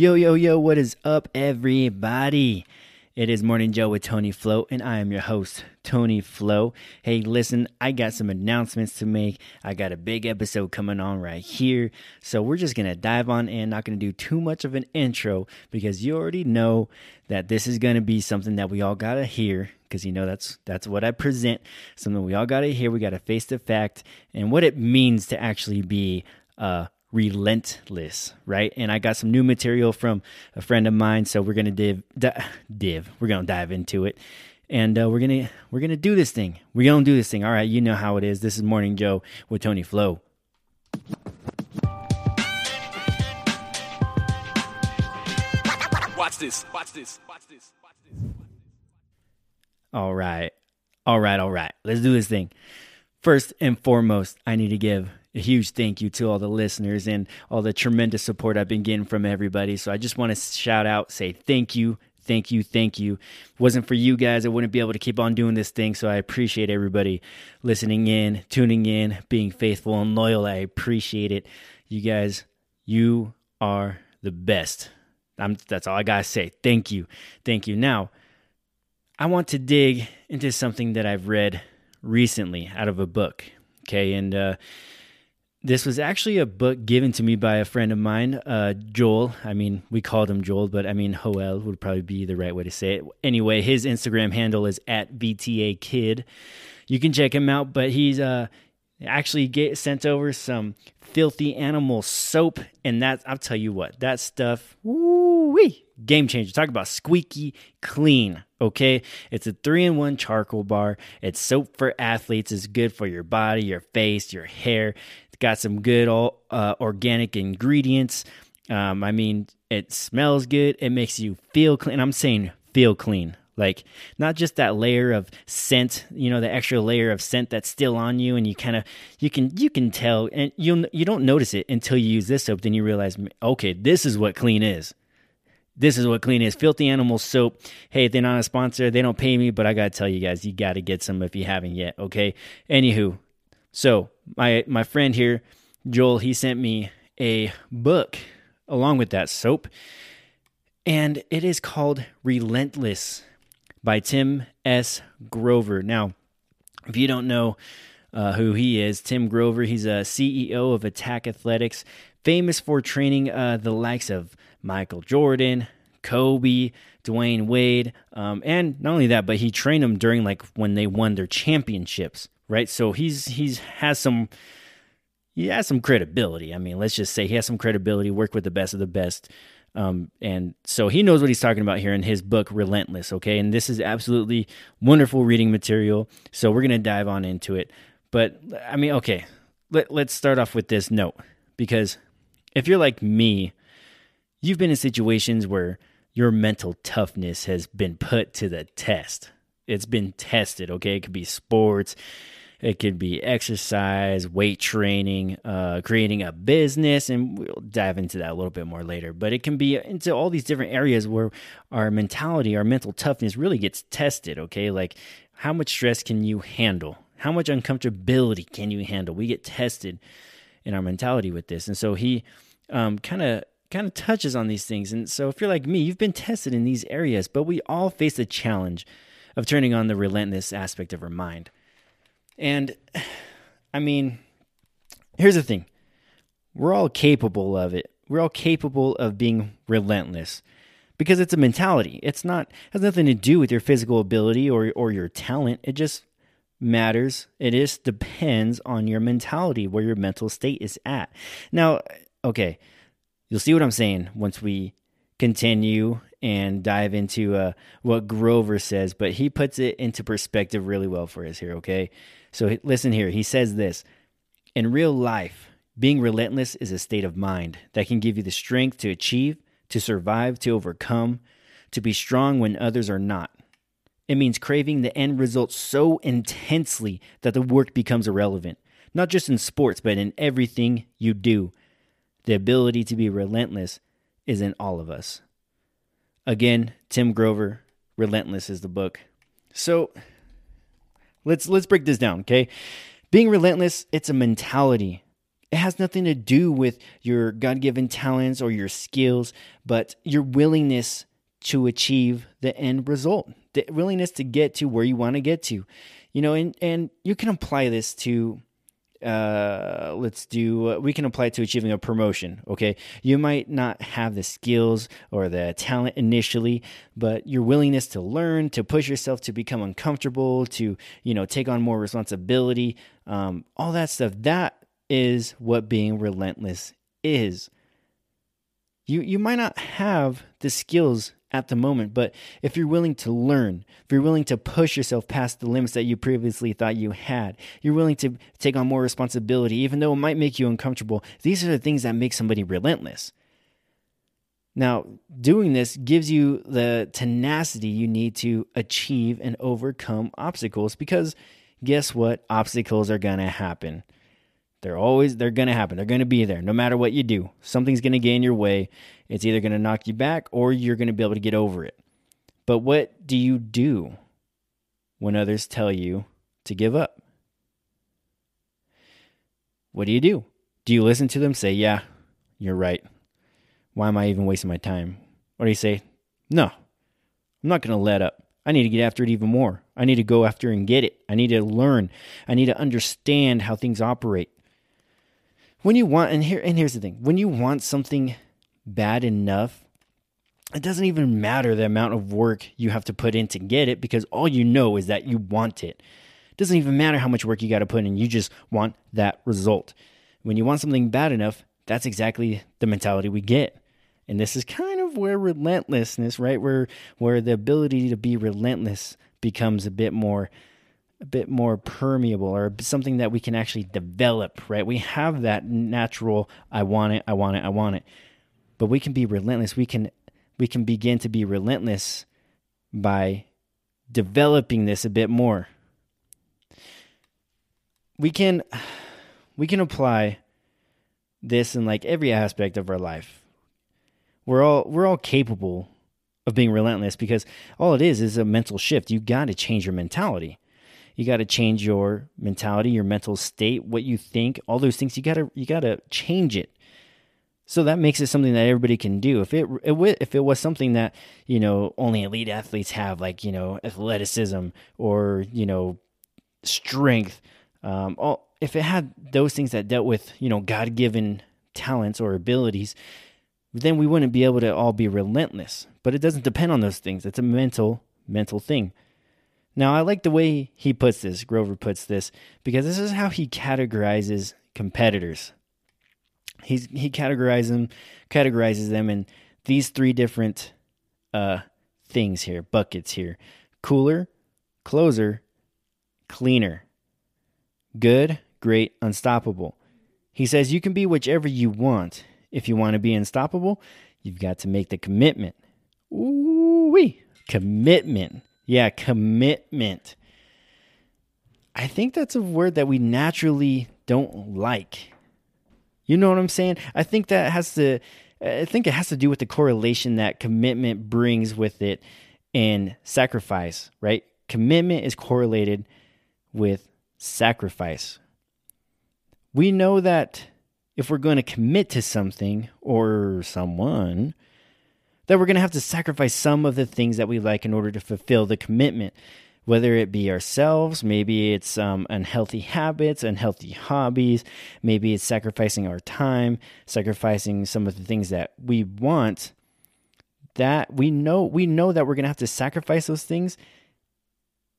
Yo, yo, yo, what is up, everybody? It is Morning Joe with Tony Flo, and I am your host, Tony Flo. Hey, listen, I got some announcements to make. I got a big episode coming on right here. So we're just going to dive on in, not going to do too much of an intro because you already know that this is going to be something that we all got to hear because you know that's that's what I present, something we all got to hear. We got to face the fact and what it means to actually be uh relentless, right? And I got some new material from a friend of mine, so we're gonna div, div. We're gonna dive into it, and uh, we're gonna we're gonna do this thing. We're gonna do this thing. All right, you know how it is. This is Morning Joe with Tony Flo. Watch this. Watch this. Watch this. Watch this. All right. All right. All right. Let's do this thing. First and foremost, I need to give a huge thank you to all the listeners and all the tremendous support I've been getting from everybody. So I just want to shout out, say thank you, thank you, thank you. If wasn't for you guys, I wouldn't be able to keep on doing this thing. So I appreciate everybody listening in, tuning in, being faithful and loyal. I appreciate it. You guys, you are the best. I'm, that's all I got to say. Thank you. Thank you. Now, I want to dig into something that I've read recently out of a book. Okay. And, uh, this was actually a book given to me by a friend of mine, uh, Joel. I mean, we called him Joel, but I mean, Hoel would probably be the right way to say it. Anyway, his Instagram handle is at VTA Kid. You can check him out, but he's uh, actually get sent over some filthy animal soap, and that I'll tell you what, that stuff, woo game changer. Talk about squeaky clean. Okay, it's a three in one charcoal bar. It's soap for athletes. It's good for your body, your face, your hair. Got some good all uh, organic ingredients. Um, I mean, it smells good. It makes you feel clean. I'm saying feel clean. Like not just that layer of scent, you know, the extra layer of scent that's still on you, and you kind of you can you can tell, and you you don't notice it until you use this soap. Then you realize, okay, this is what clean is. This is what clean is. Filthy Animal Soap. Hey, they're not a sponsor. They don't pay me, but I gotta tell you guys, you gotta get some if you haven't yet. Okay. Anywho, so my my friend here, Joel, he sent me a book along with that soap, and it is called Relentless by Tim S. Grover. Now, if you don't know uh, who he is, Tim Grover, he's a CEO of Attack Athletics, famous for training uh, the likes of Michael Jordan, Kobe, Dwyane Wade, um, and not only that, but he trained them during like when they won their championships, right? So he's he's has some he has some credibility. I mean, let's just say he has some credibility. Work with the best of the best. Um, and so he knows what he's talking about here in his book, Relentless. Okay. And this is absolutely wonderful reading material. So we're going to dive on into it. But I mean, okay, let, let's start off with this note because if you're like me, you've been in situations where your mental toughness has been put to the test. It's been tested. Okay. It could be sports, it could be exercise, weight training, uh, creating a business, and we'll dive into that a little bit more later. But it can be into all these different areas where our mentality, our mental toughness really gets tested. Okay, like how much stress can you handle? How much uncomfortability can you handle? We get tested in our mentality with this, and so he kind of kind of touches on these things. And so if you're like me, you've been tested in these areas, but we all face the challenge of turning on the relentless aspect of our mind. And I mean, here's the thing we're all capable of it. We're all capable of being relentless because it's a mentality. It's not has nothing to do with your physical ability or or your talent. It just matters. It just depends on your mentality, where your mental state is at. Now, okay, you'll see what I'm saying once we continue and dive into uh, what Grover says, but he puts it into perspective really well for us here, okay? So listen here. He says this In real life, being relentless is a state of mind that can give you the strength to achieve, to survive, to overcome, to be strong when others are not. It means craving the end result so intensely that the work becomes irrelevant, not just in sports, but in everything you do. The ability to be relentless is in all of us. Again, Tim Grover, Relentless is the book. So, Let's let's break this down, okay? Being relentless, it's a mentality. It has nothing to do with your God given talents or your skills, but your willingness to achieve the end result, the willingness to get to where you want to get to. You know, and, and you can apply this to uh, let's do uh, we can apply to achieving a promotion okay? You might not have the skills or the talent initially but your willingness to learn to push yourself to become uncomfortable to you know take on more responsibility um, all that stuff that is what being relentless is you you might not have the skills at the moment. But if you're willing to learn, if you're willing to push yourself past the limits that you previously thought you had, you're willing to take on more responsibility, even though it might make you uncomfortable, these are the things that make somebody relentless. Now, doing this gives you the tenacity you need to achieve and overcome obstacles because guess what? Obstacles are going to happen. They're always they're going to happen. They're going to be there no matter what you do. Something's going to get in your way. It's either going to knock you back or you're going to be able to get over it. But what do you do when others tell you to give up? What do you do? Do you listen to them say, "Yeah, you're right. Why am I even wasting my time?" Or do you say, "No. I'm not going to let up. I need to get after it even more. I need to go after and get it. I need to learn. I need to understand how things operate." When you want and here and here's the thing. When you want something bad enough it doesn't even matter the amount of work you have to put in to get it because all you know is that you want it. It doesn't even matter how much work you got to put in. You just want that result. When you want something bad enough that's exactly the mentality we get. And this is kind of where relentlessness right where where the ability to be relentless becomes a bit more a bit more permeable or something that we can actually develop, right? We have that natural I want it, I want it, I want it. But we can be relentless. We can we can begin to be relentless by developing this a bit more. We can we can apply this in like every aspect of our life. We're all we're all capable of being relentless because all it is is a mental shift. You got to change your mentality you got to change your mentality, your mental state, what you think, all those things. You got to you got to change it. So that makes it something that everybody can do. If it, it if it was something that you know only elite athletes have, like you know athleticism or you know strength, um, all, if it had those things that dealt with you know God given talents or abilities, then we wouldn't be able to all be relentless. But it doesn't depend on those things. It's a mental mental thing. Now, I like the way he puts this, Grover puts this, because this is how he categorizes competitors. He's he categorizes them, categorizes them in these three different uh, things here, buckets here: cooler, closer, cleaner, good, great, unstoppable. He says you can be whichever you want. If you want to be unstoppable, you've got to make the commitment. Ooh wee, commitment. Yeah, commitment. I think that's a word that we naturally don't like. You know what I'm saying? I think that has to I think it has to do with the correlation that commitment brings with it and sacrifice, right? Commitment is correlated with sacrifice. We know that if we're going to commit to something or someone, that we're going to have to sacrifice some of the things that we like in order to fulfill the commitment, whether it be ourselves, maybe it's um, unhealthy habits, unhealthy hobbies, maybe it's sacrificing our time, sacrificing some of the things that we want. That we know, we know that we're to have to sacrifice those things.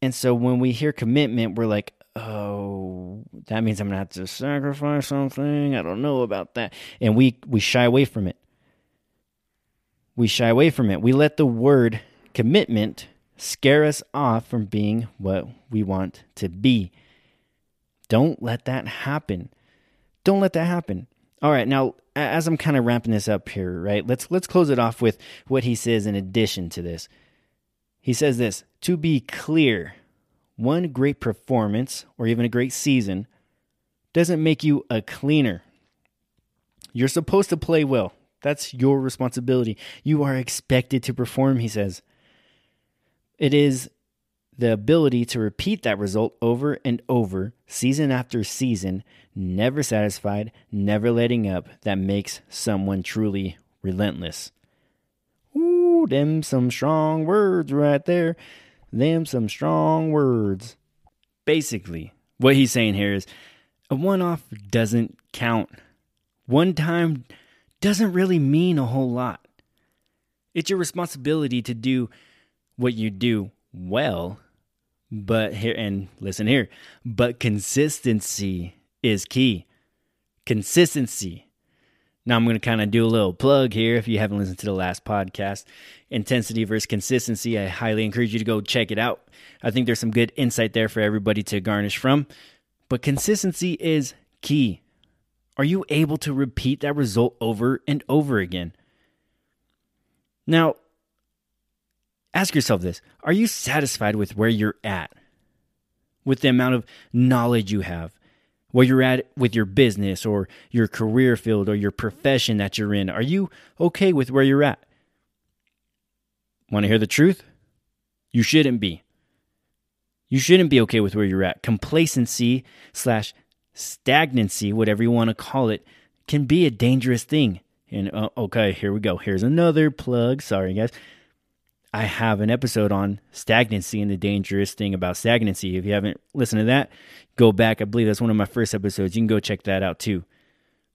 And so when we hear commitment, we're like, oh, that means I'm to have to sacrifice something. I don't know about that. And we, we shy away from it we shy away from it. We let the word commitment scare us off from being what we want to be. Don't let that happen. Don't let that happen. All right, now as I'm kind of wrapping this up here, right? Let's let's close it off with what he says in addition to this. He says this, to be clear, one great performance or even a great season doesn't make you a cleaner. You're supposed to play well. That's your responsibility. You are expected to perform, he says. It is the ability to repeat that result over and over, season after season, never satisfied, never letting up, that makes someone truly relentless. Ooh, them some strong words right there. Them some strong words. Basically, what he's saying here is a one off doesn't count. One time doesn't really mean a whole lot. It's your responsibility to do what you do well, but here, and listen here, but consistency is key. Consistency. Now, I'm going to kind of do a little plug here. If you haven't listened to the last podcast, Intensity versus Consistency, I highly encourage you to go check it out. I think there's some good insight there for everybody to garnish from. But consistency is key. Are you able to repeat that result over and over again? Now, ask yourself this Are you satisfied with where you're at? With the amount of knowledge you have? Where you're at with your business or your career field or your profession that you're in? Are you okay with where you're at? Want to hear the truth? You shouldn't be. You shouldn't be okay with where you're at. Complacency slash stagnancy, whatever you want to call it, can be a dangerous thing. And uh, okay, here we go. Here's another plug. Sorry, guys. I have an episode on stagnancy and the dangerous thing about stagnancy. If you haven't listened to that, go back. I believe that's one of my first episodes. You can go check that out too.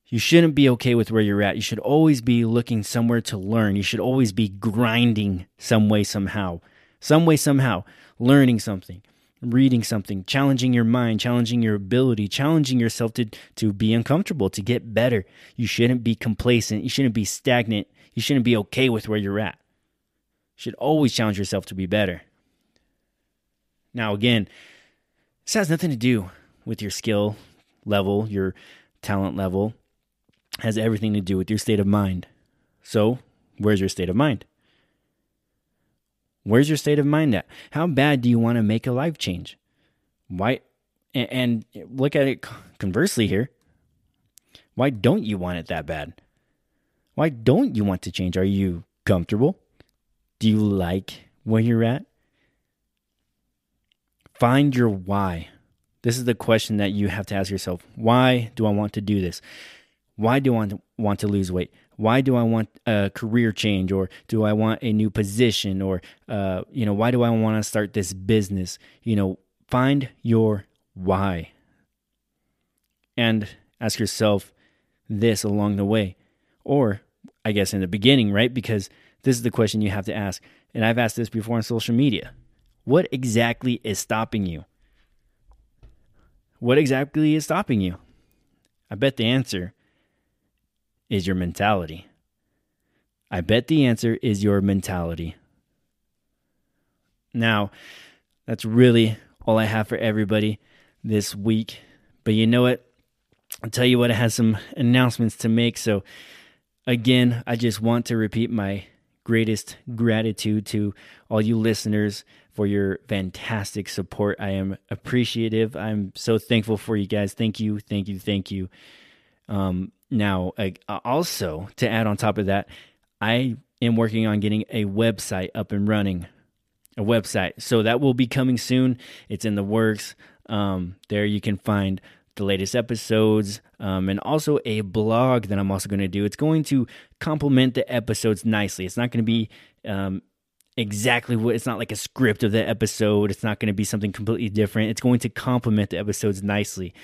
You shouldn't be okay with where you're at. You should always be looking somewhere to learn. You should always be grinding some way, somehow. Some way, somehow. Learning something reading something, challenging your mind, challenging your ability, challenging yourself to, to be uncomfortable, to get better. You shouldn't be complacent. You shouldn't be stagnant. You shouldn't be okay with where you're at. You should always challenge yourself to be better. Now, again, this has nothing to do with your skill level, your talent level. It has everything to do with your state of mind. So, where's your state of mind? Where's your state of mind at? How bad do you want to make a life change? Why? And, look at it conversely here. Why don't you want it that bad? Why don't you want to change? Are you comfortable? Do you like where you're at? Find your why. This is the question that you have to ask yourself. Why do I want to do this? Why do I want to, lose weight? Why do I want a career change or do I want a new position or uh, you know why do I want to start this business? You know find your why. And ask yourself this along the way or I guess in the beginning right? Because this is the question you have to ask and I've asked this before on social media. What exactly is stopping you? What exactly is stopping you? I bet the answer is your mentality? I bet the answer is your mentality. Now, that's really all I have for everybody this week. But you know what? I'll tell you what, I have some announcements to make. So, again, I just want to repeat my greatest gratitude to all you listeners for your fantastic support. I am appreciative. I'm so thankful for you guys. Thank you, thank you, thank you. Um, now, also to add on top of that, I am working on getting a website up and running. A website. So that will be coming soon. It's in the works. Um, there you can find the latest episodes um, and also a blog that I'm also going to do. It's going to complement the episodes nicely. It's not going to be um, exactly what it's not like a script of the episode. It's not going to be something completely different. It's going to complement the episodes nicely.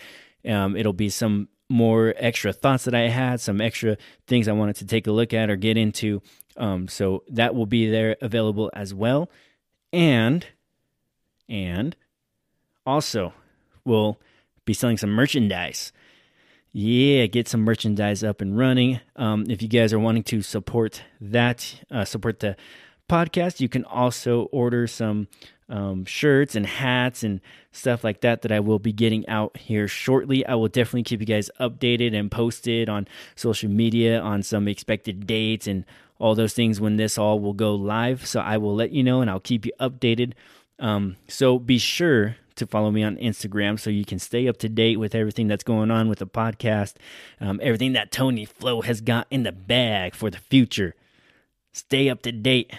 Um, it'll be some more extra thoughts that I had, some extra things I wanted to take a look at or get into. Um, so that will be there available as well. And, and also, we'll be selling some merchandise. Yeah, get some merchandise up and running. Um, if you guys are wanting to support that, uh, support the podcast, you can also order some um, shirts and hats and stuff like that that I will be getting out here shortly. I will definitely keep you guys updated and posted on social media on some expected dates and all those things when this all will go live. So I will let you know and I'll keep you updated. Um, so be sure to follow me on Instagram so you can stay up to date with everything that's going on with the podcast, um, everything that Tony Flo has got in the bag for the future. Stay up to date.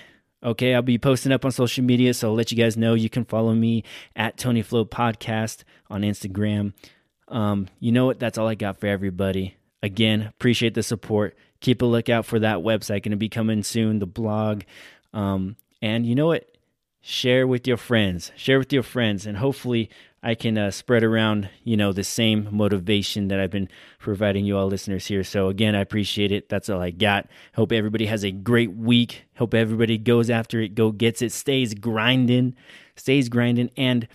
Okay, I'll be posting up on social media, so I'll let you guys know. You can follow me at Tony Flo Podcast on Instagram. Um, you know what? That's all I got for everybody. Again, appreciate the support. Keep a lookout for that website. Going to be coming soon, the blog. Um, and you know what? Share with your friends. Share with your friends, and hopefully, I can uh, spread around, you know, the same motivation that I've been providing you all listeners here. So again, I appreciate it. That's all I got. Hope everybody has a great week. Hope everybody goes after it, go gets it, stays grinding, stays grinding, and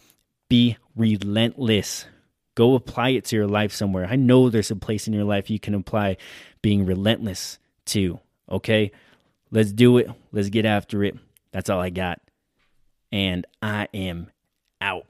be relentless. Go apply it to your life somewhere. I know there's a place in your life you can apply being relentless to. Okay, let's do it. Let's get after it. That's all I got. And I am out.